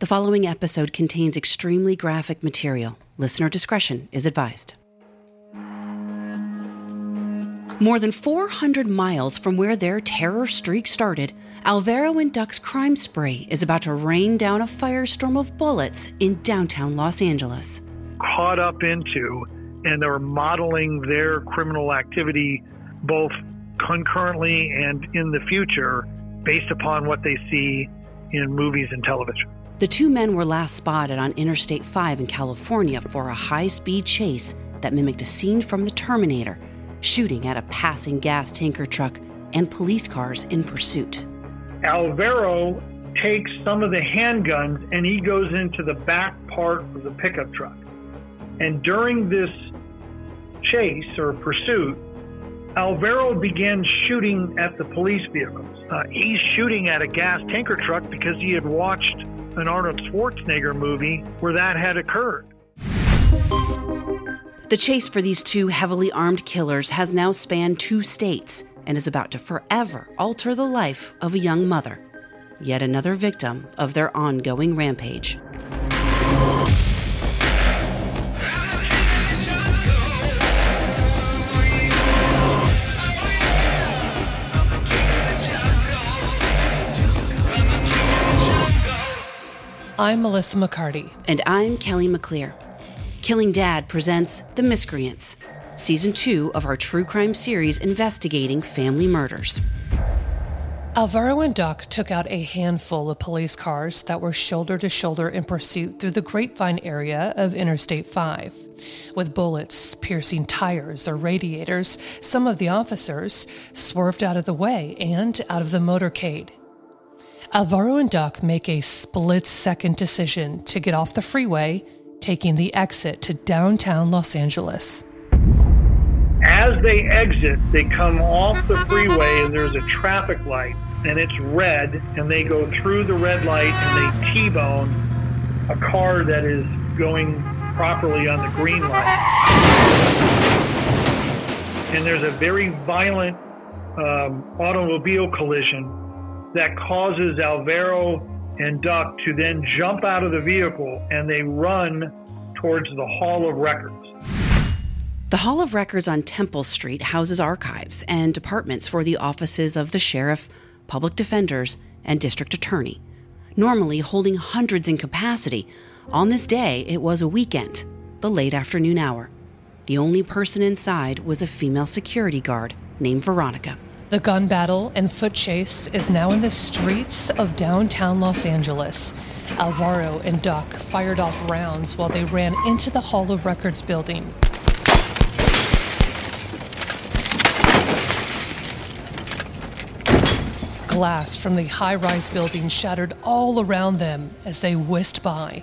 The following episode contains extremely graphic material. Listener discretion is advised. More than 400 miles from where their terror streak started, Alvaro and Duc's crime spree is about to rain down a firestorm of bullets in downtown Los Angeles. Caught up into, and they're modeling their criminal activity both concurrently and in the future based upon what they see in movies and television. The two men were last spotted on Interstate 5 in California for a high speed chase that mimicked a scene from The Terminator, shooting at a passing gas tanker truck and police cars in pursuit. Alvaro takes some of the handguns and he goes into the back part of the pickup truck. And during this chase or pursuit, Alvaro begins shooting at the police vehicles. Uh, he's shooting at a gas tanker truck because he had watched an Arnold Schwarzenegger movie where that had occurred. The chase for these two heavily armed killers has now spanned two states and is about to forever alter the life of a young mother, yet another victim of their ongoing rampage. I'm Melissa McCarty. And I'm Kelly McClear. Killing Dad presents The Miscreants, season two of our true crime series investigating family murders. Alvaro and Duc took out a handful of police cars that were shoulder to shoulder in pursuit through the Grapevine area of Interstate 5. With bullets piercing tires or radiators, some of the officers swerved out of the way and out of the motorcade. Alvaro and Duc make a split second decision to get off the freeway, taking the exit to downtown Los Angeles. As they exit, they come off the freeway and there's a traffic light and it's red and they go through the red light and they T-bone a car that is going properly on the green light. And there's a very violent um, automobile collision that causes Alvaro and Duc to then jump out of the vehicle and they run towards the Hall of Records. The Hall of Records on Temple Street houses archives and departments for the offices of the sheriff, public defenders, and district attorney, normally holding hundreds in capacity. On this day, it was a weekend, the late afternoon hour. The only person inside was a female security guard named Veronica. The gun battle and foot chase is now in the streets of downtown Los Angeles. Alvaro and Duc fired off rounds while they ran into the Hall of Records building. Glass from the high rise building shattered all around them as they whisked by.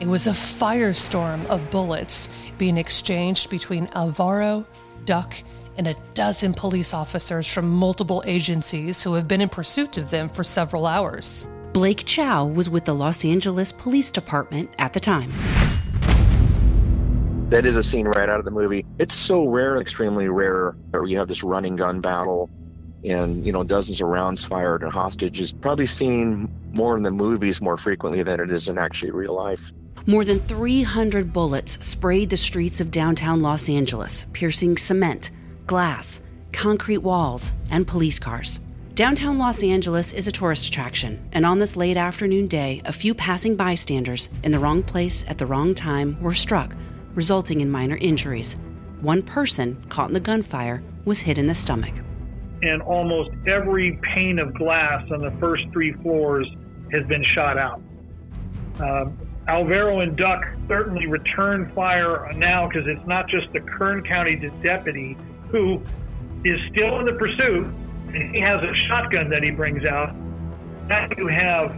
It was a firestorm of bullets being exchanged between Alvaro, Duc, and a dozen police officers from multiple agencies who have been in pursuit of them for several hours. Blake Chow was with the Los Angeles Police Department at the time. That is a scene right out of the movie. It's so rare, extremely rare, where you have this running gun battle and, you know, dozens of rounds fired and hostages. Probably seen more in the movies more frequently than it is in actually real life. More than 300 bullets sprayed the streets of downtown Los Angeles, piercing cement, glass, concrete walls, and police cars. Downtown Los Angeles is a tourist attraction, and on this late afternoon day, a few passing bystanders in the wrong place at the wrong time were struck, resulting in minor injuries. One person caught in the gunfire was hit in the stomach. And almost every pane of glass on the first three floors has been shot out. Um, Alvaro and Duc certainly return fire now because it's not just the Kern County deputy who is still in the pursuit, and he has a shotgun that he brings out. Now you have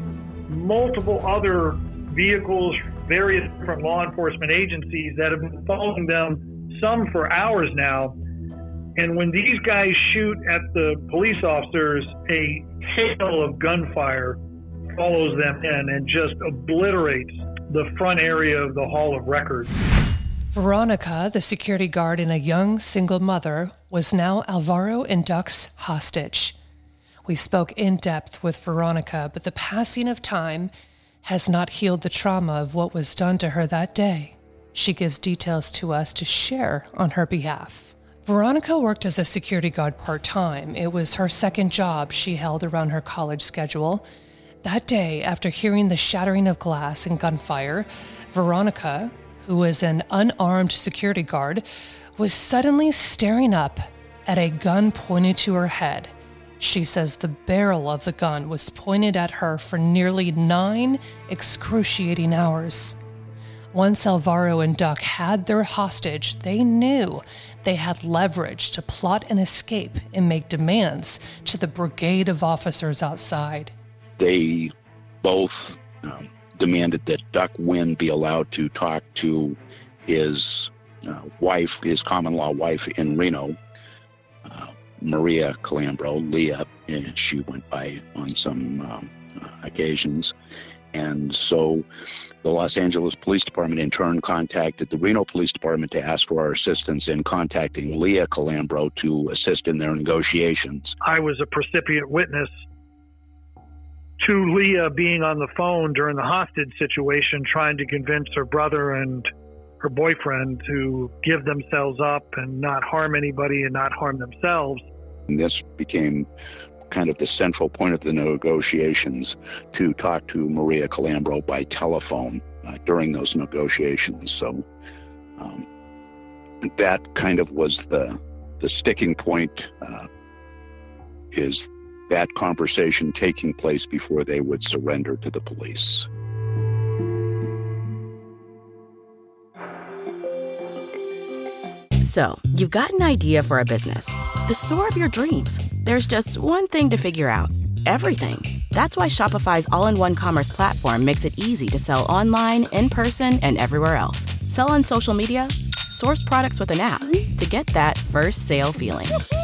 multiple other vehicles, various different law enforcement agencies that have been following them, some for hours now. And when these guys shoot at the police officers, a hail of gunfire follows them in and just obliterates the front area of the Hall of Records. Veronica, the security guard and a young single mother, was now Alvaro and Duc's hostage. We spoke in depth with Veronica, but the passing of time has not healed the trauma of what was done to her that day. She gives details to us to share on her behalf. Veronica worked as a security guard part time. It was her second job she held around her college schedule. That day, after hearing the shattering of glass and gunfire, Veronica, who was an unarmed security guard, was suddenly staring up at a gun pointed to her head. She says the barrel of the gun was pointed at her for nearly nine excruciating hours. Once Alvaro and Duc had their hostage, they knew they had leverage to plot an escape and make demands to the brigade of officers outside. They both um, demanded that Duc Wynn be allowed to talk to his uh, wife, his common law wife in Reno, uh, Maria Calambro, Leah, and she went by on some um, uh, occasions. And so the Los Angeles Police Department in turn contacted the Reno Police Department to ask for our assistance in contacting Leah Calambro to assist in their negotiations. I was a percipient witness to Leah being on the phone during the hostage situation, trying to convince her brother and her boyfriend to give themselves up and not harm anybody and not harm themselves. And this became kind of the central point of the negotiations to talk to Maria Calambro by telephone uh, during those negotiations. So um, that kind of was the the sticking point. Uh, is that conversation taking place before they would surrender to the police. So, you've got an idea for a business, the store of your dreams. There's just one thing to figure out everything. That's why Shopify's all in one commerce platform makes it easy to sell online, in person, and everywhere else. Sell on social media source products with an app to get that first sale feeling.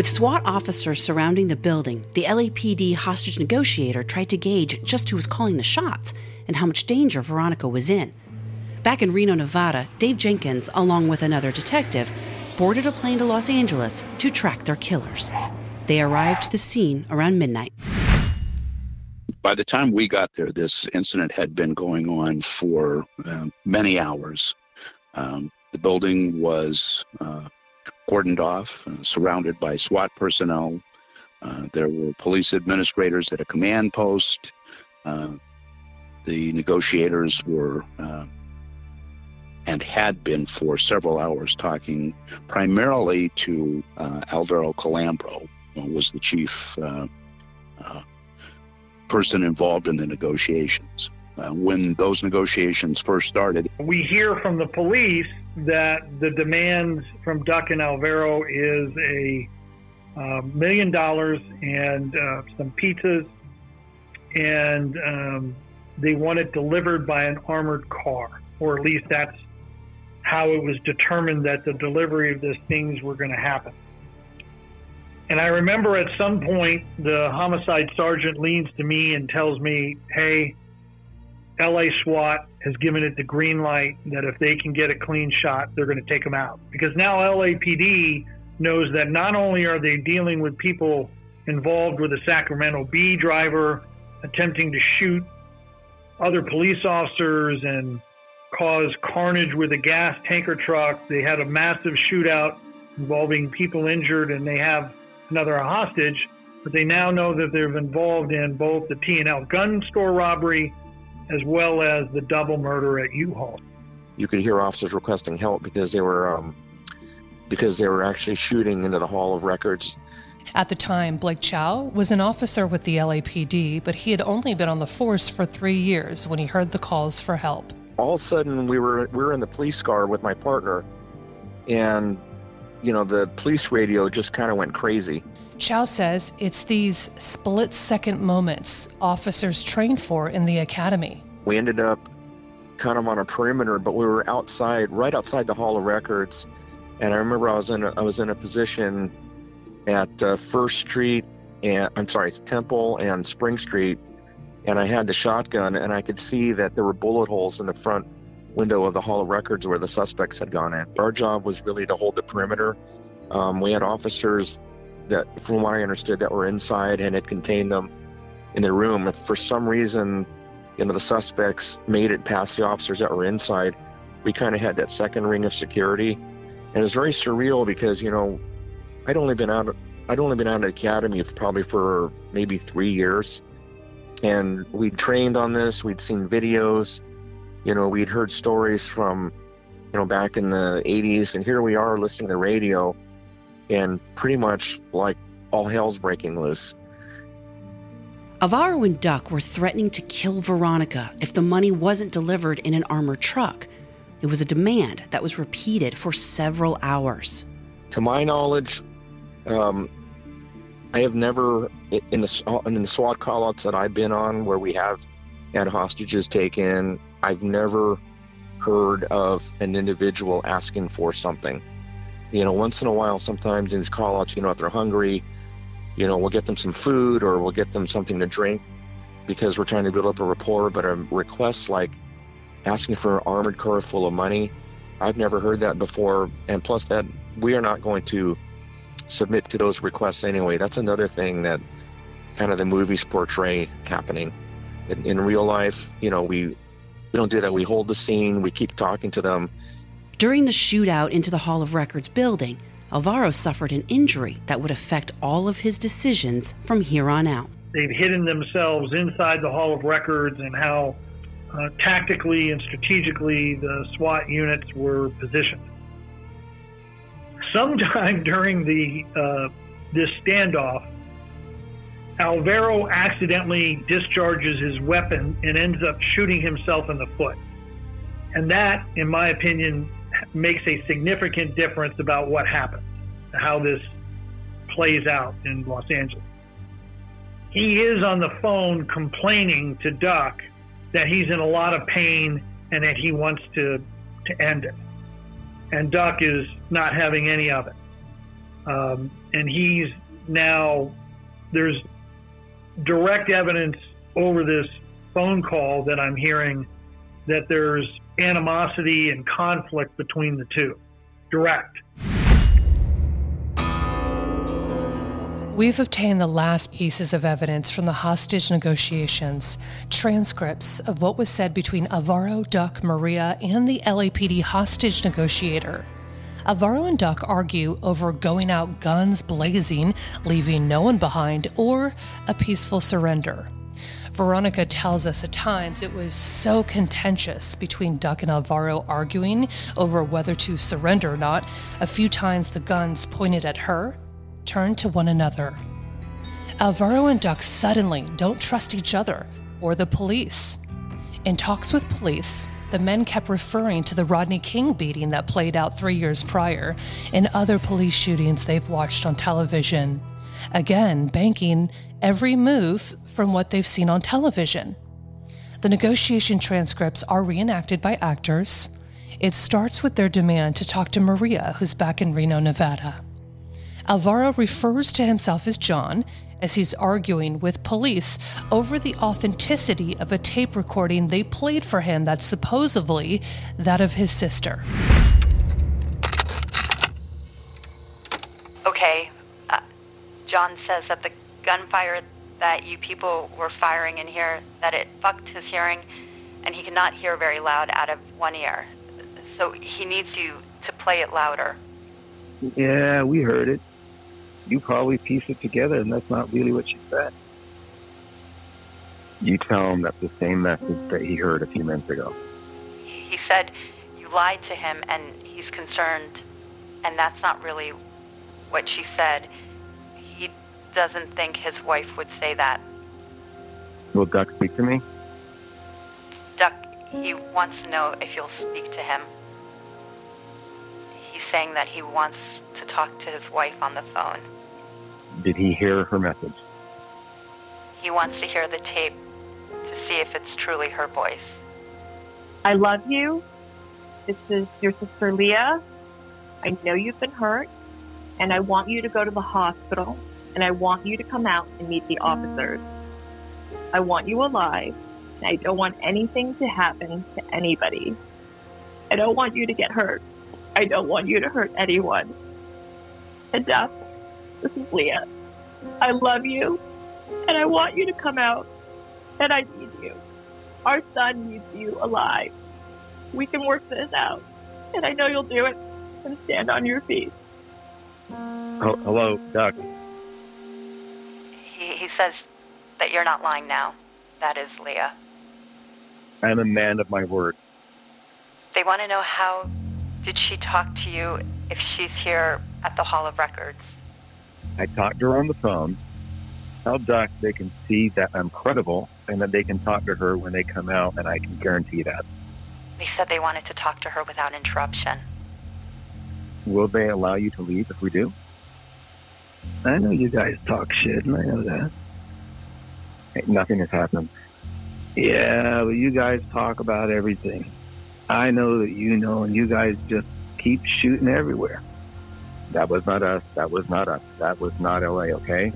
With SWAT officers surrounding the building, the LAPD hostage negotiator tried to gauge just who was calling the shots and how much danger Veronica was in. Back in Reno, Nevada, Dave Jenkins, along with another detective, boarded a plane to Los Angeles to track their killers. They arrived to the scene around midnight. By the time we got there, this incident had been going on for uh, many hours. Um, the building was uh, cordoned off, uh, surrounded by SWAT personnel. Uh, there were police administrators at a command post. Uh, the negotiators were uh, and had been for several hours talking primarily to uh, Alvaro Calambro, who was the chief uh, person involved in the negotiations. when those negotiations first started, we hear from the police that the demands from Duc and Alvaro is a uh, million dollars and uh, some pizzas, and um, they want it delivered by an armored car, or at least that's how it was determined that the delivery of these things were going to happen. And I remember at some point the homicide sergeant leans to me and tells me, "Hey, LA SWAT has given it the green light that if they can get a clean shot, they're going to take them out. Because now LAPD knows that not only are they dealing with people involved with a Sacramento Bee driver attempting to shoot other police officers and cause carnage with a gas tanker truck, they had a massive shootout involving people injured, and they have another hostage. But they now know that they're involved in both the T&L gun store robbery as well as the double murder at U-Haul. You could hear officers requesting help because they were um, because they were actually shooting into the Hall of Records. At the time, Blake Chow was an officer with the LAPD, but he had only been on the force for three years when he heard the calls for help. All of a sudden, we were we were in the police car with my partner, and you know the police radio just kind of went crazy. Chow says it's these split second moments officers train for in the academy. We ended up kind of on a perimeter, but we were outside, right outside the Hall of Records. And I remember I was in a, I was in a position at uh, First Street and I'm sorry, it's Temple and Spring Street, and I had the shotgun, and I could see that there were bullet holes in the front window of the Hall of Records where the suspects had gone in. Our job was really to hold the perimeter. Um, we had officers that, from what I understood, that were inside and had contained them in their room. If for some reason, you know, the suspects made it past the officers that were inside, we kind of had that second ring of security. And it was very surreal because, you know, I'd only been out I'd only been out of the academy for probably for maybe three years. And we'd trained on this, we'd seen videos, you know, we'd heard stories from, you know, back in the 80s, and here we are listening to radio, and pretty much like all hell's breaking loose. Alvaro and Duc were threatening to kill Veronica if the money wasn't delivered in an armored truck. It was a demand that was repeated for several hours. To my knowledge, um, I have never in the in the SWAT callouts that I've been on where we have had hostages taken. I've never heard of an individual asking for something. You know, once in a while, sometimes in these callouts, you know, if they're hungry, you know, we'll get them some food or we'll get them something to drink because we're trying to build up a rapport. But a request like asking for an armored car full of money, I've never heard that before. And plus, that we are not going to submit to those requests anyway. That's another thing that kind of the movies portray happening. In, in real life, you know, we we don't do that. We hold the scene. We keep talking to them. During the shootout into the Hall of Records building, Alvaro suffered an injury that would affect all of his decisions from here on out. They've hidden themselves inside the Hall of Records and how uh, tactically and strategically the SWAT units were positioned sometime during the uh, this standoff, Alvaro accidentally discharges his weapon and ends up shooting himself in the foot. And that, in my opinion, makes a significant difference about what happens, how this plays out in Los Angeles. He is on the phone complaining to Duc that he's in a lot of pain and that he wants to, to end it and Duc is not having any of it. Um, and he's now, there's direct evidence over this phone call that I'm hearing that there's animosity and conflict between the two. Direct. We've obtained the last pieces of evidence from the hostage negotiations, transcripts of what was said between Alvaro, Duc, Maria, and the LAPD hostage negotiator. Alvaro and Duc argue over going out guns blazing, leaving no one behind, or a peaceful surrender. Veronica tells us at times it was so contentious between Duc and Alvaro arguing over whether to surrender or not. A few times the guns pointed at her, turn to one another. Alvaro and Duck suddenly don't trust each other or the police. In talks with police, the men kept referring to the Rodney King beating that played out three years prior and other police shootings they've watched on television. Again, banking every move from what they've seen on television. The negotiation transcripts are reenacted by actors. It starts with their demand to talk to Maria, who's back in Reno, Nevada. Alvaro refers to himself as John as he's arguing with police over the authenticity of a tape recording they played for him that's supposedly that of his sister. Okay, uh, John says that the gunfire that you people were firing in here, that it fucked his hearing, and he cannot hear very loud out of one ear. So he needs you to play it louder. Yeah, we heard it you probably piece it together, and that's not really what she said. You tell him that's the same message that he heard a few minutes ago. He said you lied to him, and he's concerned and that's not really what she said. He doesn't think his wife would say that. Will Duc speak to me? Duc, he wants to know if you'll speak to him. He's saying that he wants to talk to his wife on the phone. Did he hear her message? He wants to hear the tape to see if it's truly her voice. I love you. This is your sister Leah. I know you've been hurt, and I want you to go to the hospital, and I want you to come out and meet the officers. I want you alive, and I don't want anything to happen to anybody. I don't want you to get hurt. I don't want you to hurt anyone. And Duc, this is Leah. I love you, and I want you to come out, and I need you. Our son needs you alive. We can work this out, and I know you'll do it and stand on your feet. Oh, hello, Duc. He, he says that you're not lying now. That is Leah. I'm a man of my word. They want to know how did she talk to you if she's here at the Hall of Records? I talked to her on the phone. Tell Duc they can see that I'm credible and that they can talk to her when they come out, and I can guarantee that. They said they wanted to talk to her without interruption. Will they allow you to leave if we do? I know you guys talk shit, and I know that. Hey, nothing has happened. Yeah, but you guys talk about everything. I know that you know, and you guys just keep shooting everywhere. That was not us. That was not us. That was not LA, okay?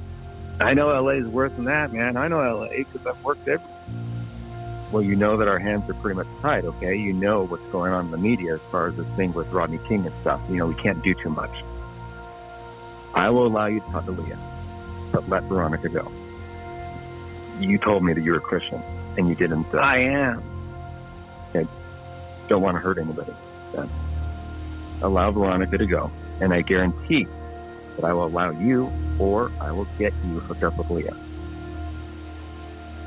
I know LA is worse than that, man. I know LA because I've worked there. Well, you know that our hands are pretty much tied, okay? You know what's going on in the media as far as this thing with Rodney King and stuff. You know, we can't do too much. I will allow you to talk to Leah, but let Veronica go. You told me that you're a Christian, and you didn't. Uh, I am. Okay. Don't want to hurt anybody. Then allow Veronica to go, and I guarantee that I will allow you, or I will get you hooked up with Leah.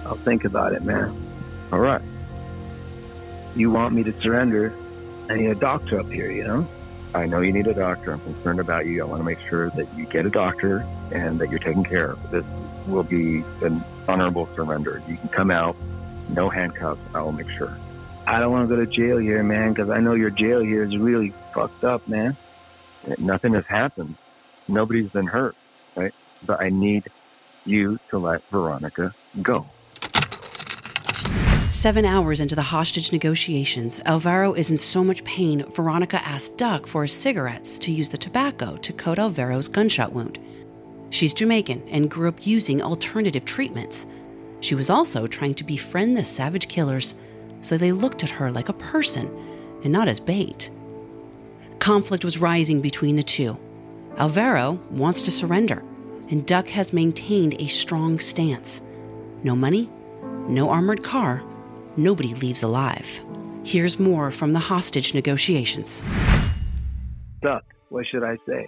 I'll think about it, man. All right. You want me to surrender? I need a doctor up here, you know? I know you need a doctor. I'm concerned about you. I want to make sure that you get a doctor and that you're taken care of. This will be an honorable surrender. You can come out, no handcuffs. I will make sure. I don't want to go to jail here, man, because I know your jail here is really fucked up, man. Nothing has happened. Nobody's been hurt, right? But I need you to let Veronica go. Seven hours into the hostage negotiations, Alvaro is in so much pain, Veronica asks Duc for his cigarettes to use the tobacco to coat Alvaro's gunshot wound. She's Jamaican and grew up using alternative treatments. She was also trying to befriend the savage killers, so they looked at her like a person and not as bait. Conflict was rising between the two. Alvaro wants to surrender, and Duc has maintained a strong stance. No money, no armored car, nobody leaves alive. Here's more from the hostage negotiations. Duc, what should I say?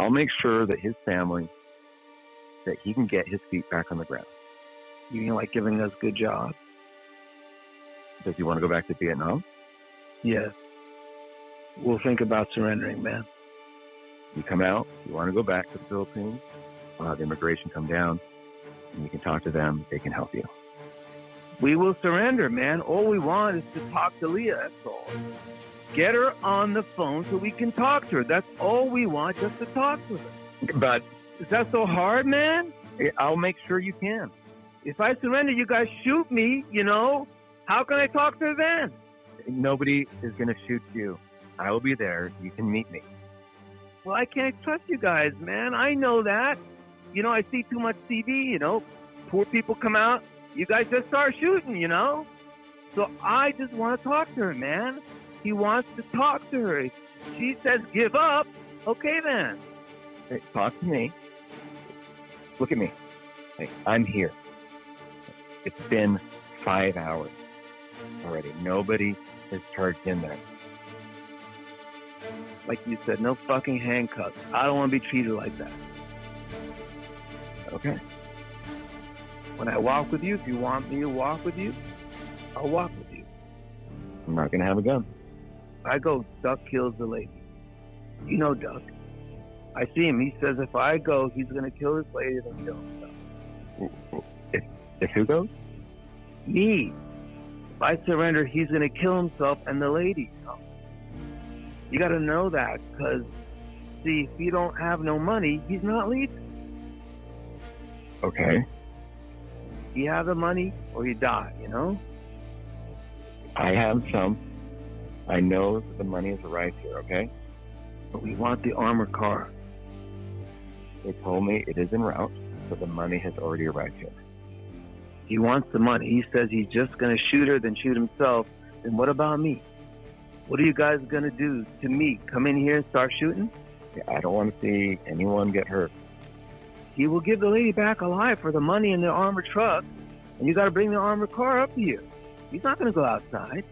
I'll make sure that his family, that he can get his feet back on the ground. You mean like giving us good jobs? Does he want to go back to Vietnam? Yes. We'll think about surrendering, man. You come out, you want to go back to the Philippines, we'll have immigration come down, and you can talk to them. They can help you. We will surrender, man. All we want is to talk to Leah, that's all. Get her on the phone so we can talk to her. That's all we want, just to talk to her. But Is that so hard, man? I'll make sure you can. If I surrender, you guys shoot me, you know? How can I talk to them? Nobody is going to shoot you. I will be there. You can meet me. Well, I can't trust you guys, man. I know that. You know, I see too much TV, you know. Poor people come out. You guys just start shooting, you know. So I just want to talk to her, man. He wants to talk to her. She says give up. Okay, then. Hey, talk to me. Look at me. Hey, I'm here. It's been five hours already. Nobody is charged in there. Like you said, no fucking handcuffs. I don't want to be treated like that. Okay. When I walk with you, if you want me to walk with you, I'll walk with you. I'm not going to have a gun. I go, Duc kills the lady. You know Duc. I see him. He says if I go, he's going to kill this lady and kill himself. If, if who goes? Me. If I surrender, he's going to kill himself and the lady. You, you got to know that because, see, if you don't have no money, he's not leaving. Okay. You have the money or you die, you know? I have some. I know that the money is right here, okay? But we want the armored car. They told me it is en route, so the money has already arrived here. He wants the money. He says he's just going to shoot her, then shoot himself. Then what about me? What are you guys going to do to me? Come in here and start shooting? Yeah, I don't want to see anyone get hurt. He will give the lady back alive for the money in the armored truck, and you got to bring the armored car up here. He's not going to go outside.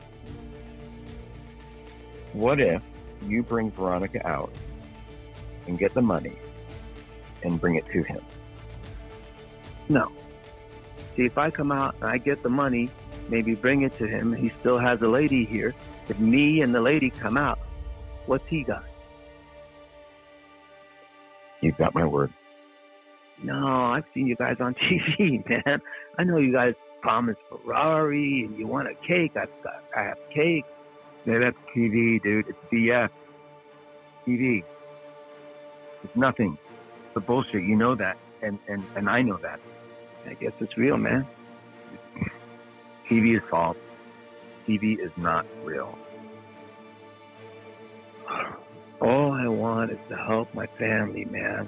What if you bring Veronica out and get the money and bring it to him? No. See, if I come out and I get the money, maybe bring it to him, he still has a lady here. If me and the lady come out, what's he got? You've got my word. No, I've seen you guys on TV, man. I know you guys promised Ferrari and you want a cake. I've got, I have cake. Yeah, that's TV, dude. It's BS. TV. It's nothing. It's bullshit. You know that, and and and I know that. I guess it's real, man. TV is false. TV is not real. All I want is to help my family, man.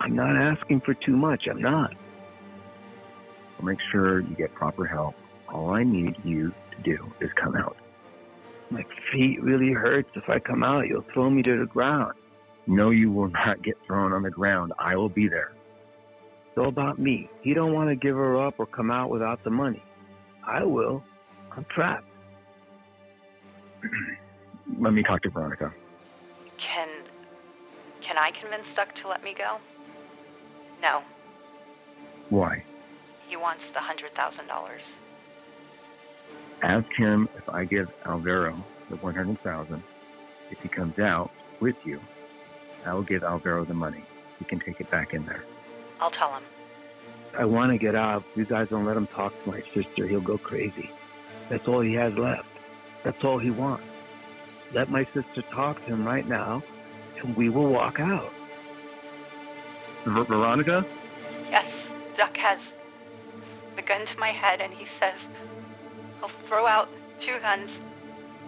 I'm not asking for too much. I'm not. I'll make sure you get proper help. All I need you to do is come out. My feet really hurts. If I come out, you'll throw me to the ground. No, you will not get thrown on the ground. I will be there. It's all about me. He don't want to give her up or come out without the money. I will. I'm trapped. let me talk to Veronica. Can can I convince Duc to let me go? No. Why? He wants the hundred thousand dollars. Ask him if I give Alvaro the one hundred thousand. If he comes out with you, I will give Alvaro the money. He can take it back in there. I'll tell him. I want to get out. If you guys don't let him talk to my sister, he'll go crazy. That's all he has left. That's all he wants. Let my sister talk to him right now, and we will walk out. Ver- Veronica? Yes, Duc has the gun to my head, and he says he'll throw out two guns.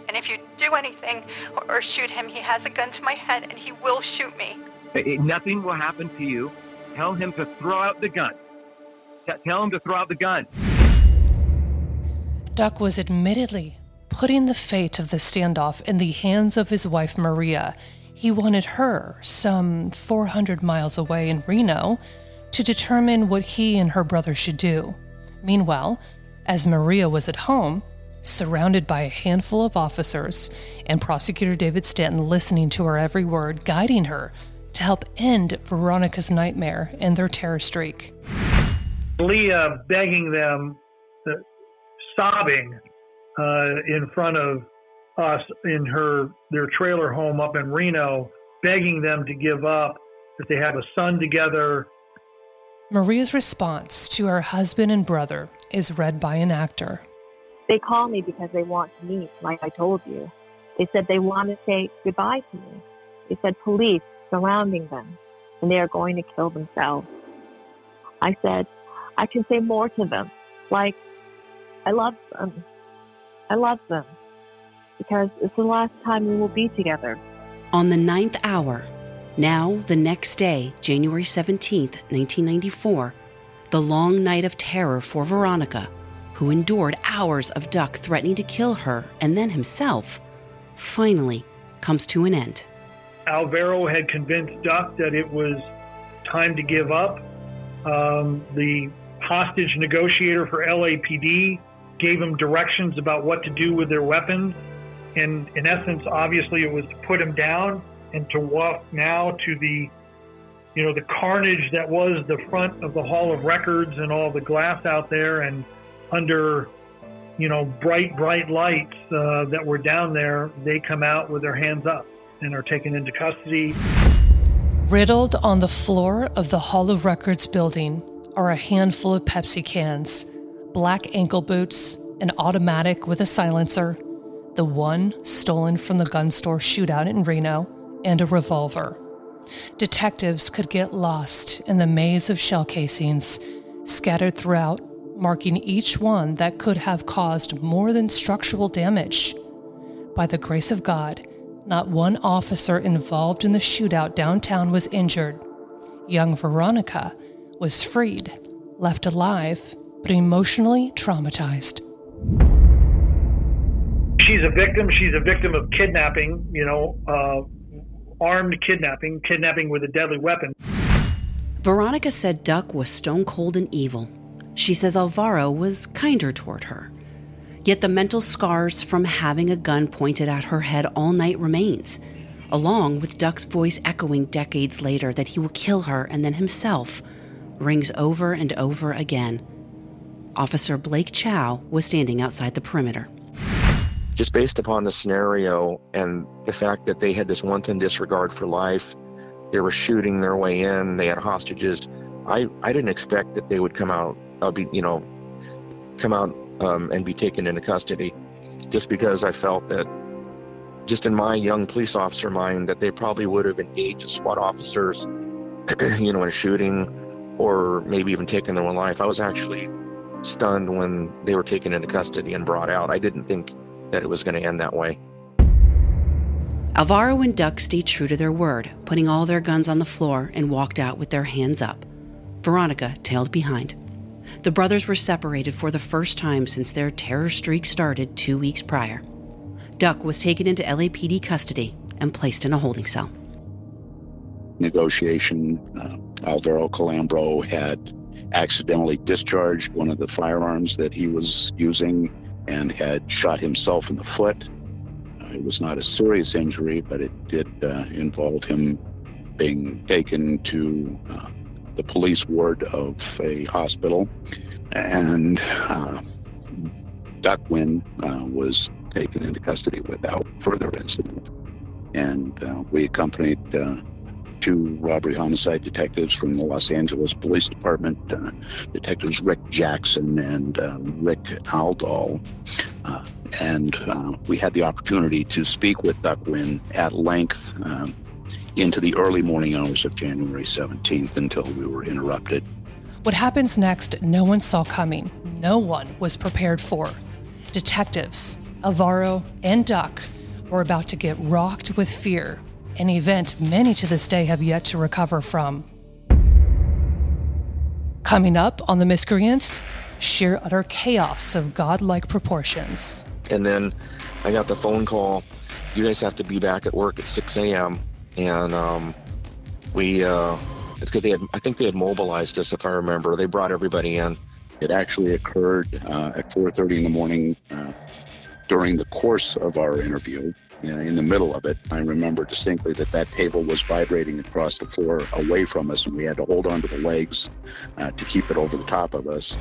And if you do anything or, or shoot him, he has a gun to my head, and he will shoot me. Hey, nothing will happen to you. Tell him to throw out the gun. T- tell him to throw out the gun. Duc was admittedly putting the fate of the standoff in the hands of his wife Maria. He wanted her, some 400 miles away in Reno, to determine what he and her brother should do. Meanwhile, as Maria was at home, surrounded by a handful of officers and prosecutor David Stanton listening to her every word, guiding her to help end Veronica's nightmare and their terror streak. Leah begging them, uh, sobbing uh, in front of us in her their trailer home up in Reno, begging them to give up, that they have a son together. Maria's response to her husband and brother is read by an actor. They call me because they want to meet, like I told you. They said they want to say goodbye to me. They said police surrounding them and they are going to kill themselves. I said, I can say more to them, like, I love them. I love them because it's the last time we will be together. On the ninth hour, now the next day, January 17th, 1994, the long night of terror for Veronica, who endured hours of Duc threatening to kill her and then himself, finally comes to an end. Alvaro had convinced Duc that it was time to give up. Um, the hostage negotiator for LAPD gave him directions about what to do with their weapons. And in essence, obviously, it was to put him down and to walk now to the, you know, the carnage that was the front of the Hall of Records and all the glass out there and under, you know, bright, bright lights uh, that were down there, they come out with their hands up. And are taken into custody. Riddled on the floor of the Hall of Records building are a handful of Pepsi cans, black ankle boots, an automatic with a silencer, the one stolen from the gun store shootout in Reno, and a revolver. Detectives could get lost in the maze of shell casings scattered throughout, marking each one that could have caused more than structural damage. By the grace of God, not one officer involved in the shootout downtown was injured. Young Veronica was freed, left alive, but emotionally traumatized. She's a victim. She's a victim of kidnapping, you know, uh, armed kidnapping, kidnapping with a deadly weapon. Veronica said Duc was stone cold and evil. She says Alvaro was kinder toward her. Yet the mental scars from having a gun pointed at her head all night remains, along with Duc's voice echoing decades later that he will kill her and then himself, rings over and over again. Officer Blake Chow was standing outside the perimeter. Just based upon the scenario and the fact that they had this wanton disregard for life, they were shooting their way in, they had hostages. I, I didn't expect that they would come out, uh, be, you know, come out um, and be taken into custody just because I felt that just in my young police officer mind that they probably would have engaged SWAT officers, you know, in a shooting or maybe even taken their own life. I was actually stunned when they were taken into custody and brought out. I didn't think that it was going to end that way. Alvaro and Duc stayed true to their word, putting all their guns on the floor and walked out with their hands up. Veronica tailed behind. The brothers were separated for the first time since their terror streak started two weeks prior. Duc was taken into LAPD custody and placed in a holding cell. Negotiation uh, Alvaro Calambro had accidentally discharged one of the firearms that he was using and had shot himself in the foot. Uh, it was not a serious injury, but it did uh, involve him being taken to uh, the police ward of a hospital. And uh, Duckwin uh, was taken into custody without further incident. And uh, we accompanied two robbery homicide detectives from the Los Angeles Police Department, uh, detectives Rick Jackson and uh, Rick Aldall. Uh, and uh, we had the opportunity to speak with Duckwin at length um, into the early morning hours of January 17th until we were interrupted. What happens next, no one saw coming. No one was prepared for. Detectives, Alvaro, and Duc were about to get rocked with fear an event many to this day have yet to recover from. Coming up on the miscreants, sheer utter chaos of godlike proportions. And then I got the phone call you guys have to be back at work at 6 a.m. And um, we, uh, it's because they had, I think they had mobilized us, if I remember. They brought everybody in. It actually occurred uh, at 4:30 in the morning uh, during the course of our interview in the middle of it. I remember distinctly that that table was vibrating across the floor away from us, and we had to hold onto the legs uh, to keep it over the top of us.